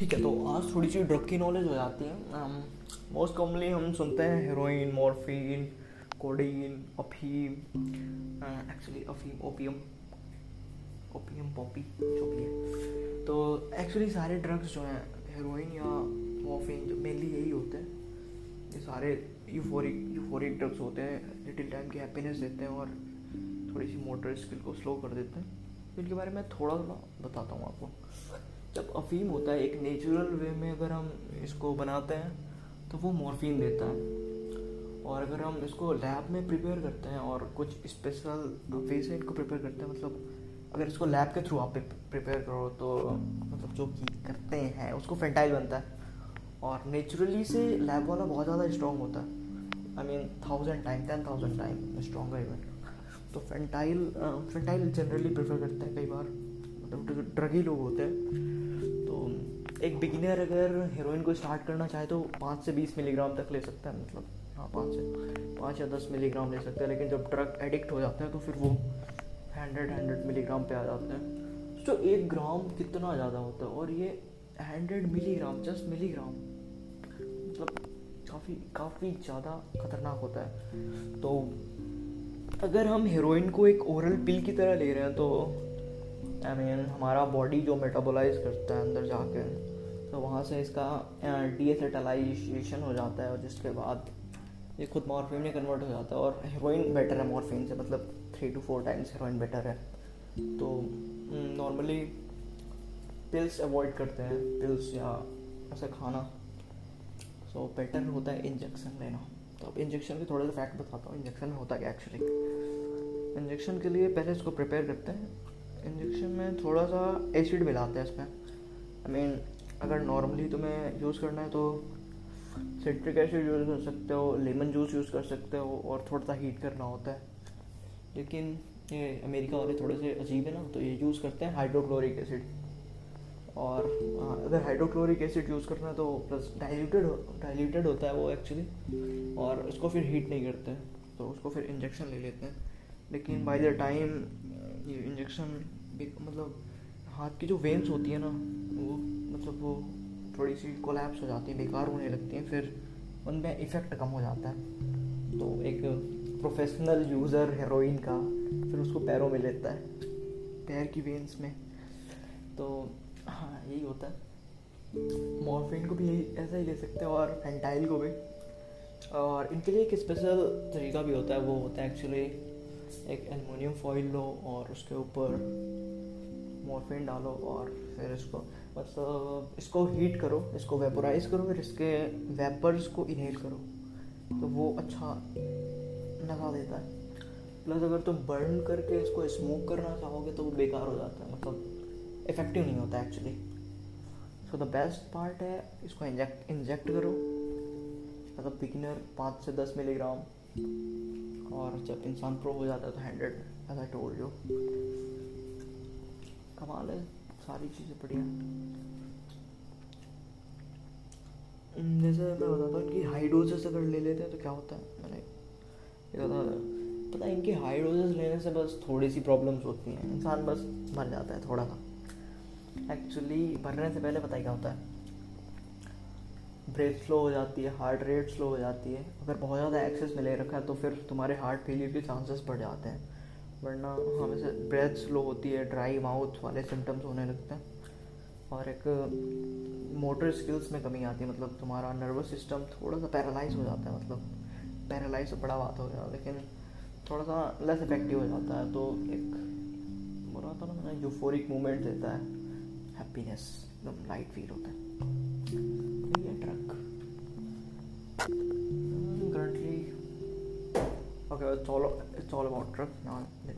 ठीक है तो आज थोड़ी सी ड्रग की नॉलेज हो जाती है। मोस्ट कॉमनली हम सुनते हैं हेरोइन मॉर्फिन कोडीन अफीम एक्चुअली अफीम ओपियम ओपियम पॉपी जो भी है। तो एक्चुअली सारे ड्रग्स जो हैं हेरोइन या मॉर्फिन जो मेनली यही होते हैं। ये सारे यूफोरिक यूफोरिक ड्रग्स होते हैं लिटिल टाइम की हैप्पीनेस देते हैं और थोड़ी सी मोटर स्किल को स्लो कर देते हैं। इनके बारे में थोड़ा थोड़ा बताता हूँ आपको। जब अफीम होता है, एक नेचुरल वे में अगर हम इसको बनाते हैं तो वो मॉर्फिन देता है। और अगर हम इसको लैब में प्रिपेयर करते हैं और कुछ स्पेशल वे से इनको प्रिपेयर करते हैं मतलब अगर इसको लैब के थ्रू आप प्रिपेयर करो तो मतलब जो कि करते हैं, उसको फेंटाइल बनता है। और नेचुरली से लैब वाला बहुत ज़्यादा स्ट्रॉन्ग होता है। I mean thousand time ten thousand time strong even तो फेंटाइल फेंटाइल जनरली प्रेफर करते हैं कई बार। मतलब ड्रगी लोग होते हैं। एक बिगिनर अगर हीरोइन को स्टार्ट करना चाहे तो पाँच से बीस मिलीग्राम तक ले सकता है मतलब हाँ पाँच से पाँच या दस मिलीग्राम ले सकते हैं लेकिन जब ड्रग एडिक्ट हो जाता है तो फिर वो हंड्रेड हंड्रेड मिलीग्राम पे आ जाते हैं। तो एक ग्राम कितना ज़्यादा होता है? और ये हंड्रेड मिलीग्राम जस्ट मिलीग्राम मतलब काफ़ी काफ़ी ज़्यादा खतरनाक होता है। तो अगर हम हीरोइन को एक ओरल पिल की तरह ले रहे हैं तो आई I मीन mean, हमारा बॉडी जो मेटाबोलाइज करता है अंदर जाके तो वहाँ से इसका डी एसेटलाइजेशन हो जाता है और जिसके बाद ये खुद मॉर्फिन में कन्वर्ट हो जाता है और हीरोइन बेटर है मॉर्फिन से मतलब three to four times heroin better है। तो नॉर्मली पिल्स अवॉइड करते हैं पिल्स या ऐसा खाना। सो so, बेटर होता है इंजेक्शन लेना। तो अब इंजेक्शन के थोड़े से फैक्ट बताता हूँ। इंजेक्शन में होता क्या एक्चुअली इंजेक्शन के लिए पहले इसको प्रिपेयर करते हैं। इंजेक्शन में थोड़ा सा एसिड मिलाते हैं इसमें। आई मीन अगर नॉर्मली तुम्हें यूज़ करना है तो सिट्रिक एसिड यूज़ कर सकते हो लेमन जूस यूज़ कर सकते हो और थोड़ा सा हीट करना होता है। लेकिन ये अमेरिका वाले थोड़े से अजीब है ना तो ये यूज़ करते हैं हाइड्रोक्लोरिक एसिड और अगर हाइड्रोक्लोरिक एसिड यूज़ करना है तो प्लस डाइल्यूटेड डाइल्यूटेड होता है वो एक्चुअली और उसको फिर हीट नहीं करते तो उसको फिर इंजेक्शन ले लेते हैं। लेकिन बाय द टाइम ये इंजेक्शन मतलब हाथ की जो वेंस होती है ना, वो मतलब वो थोड़ी सी कोलैप्स हो जाती है, बेकार होने लगती हैं, फिर उनमें इफ़ेक्ट कम हो जाता है। तो एक प्रोफेशनल यूज़र हेरोइन का फिर उसको पैरों में लेता है, पैर की वेंस में। तो हाँ यही होता है। मॉर्फिन को भी यही, ऐसा ही ले सकते हैं, और फेंटाइल को भी। और इनके लिए एक स्पेशल तरीका भी होता है, वो होता है एक्चुअली एक एलमिनियम फॉइल लो और उसके ऊपर मॉर्फिन डालो और फिर इसको मतलब इसको हीट करो, इसको वेपोराइज करो, फिर इसके वेपर्स को इनहेल करो। तो वो अच्छा लगा देता है। प्लस अगर तुम बर्न करके इसको स्मोक करना चाहोगे तो वो बेकार हो जाता है मतलब इफ़ेक्टिव नहीं होता actually so the best part है, इसको इंजेक्ट इंजेक्ट करो। मतलब बिगिनर पाँच से दस मिलीग्राम और जब इंसान प्रो हो जाता है तो hundred as I told you कमाल है, सारी चीज़ें बढ़िया। जैसे मैं बताता हूँ, इनकी हाई डोजेस अगर ले लेते हैं तो क्या होता है? मैंने बता पता है, इनकी हाई डोजेस लेने से बस थोड़ी सी प्रॉब्लम्स होती हैं। इंसान बस मर जाता है थोड़ा सा एक्चुअली मरने से पहले पता ही क्या होता है? ब्रेथ स्लो हो जाती है हार्ट रेट स्लो हो जाती है। अगर बहुत ज़्यादा एक्सेस में ले रखा है तो फिर तुम्हारे हार्ट फेलियर के चांसेस बढ़ जाते हैं। वरना हमेशा ब्रेथ स्लो होती है ड्राई माउथ वाले सिम्टम्स होने लगते हैं। और एक मोटर स्किल्स में कमी आती है मतलब तुम्हारा नर्वस सिस्टम थोड़ा सा पैरालाइज हो जाता है मतलब पैरालाइज तो बड़ा बात हो गया, लेकिन थोड़ा सा लेस इफ़ेक्टिव हो जाता है। तो एक, बोला था ना यूफोरिक मूवमेंट देता है हैप्पीनेस एकदम लाइट फील होता है। okay it's jag uttala, bort det. Ja, det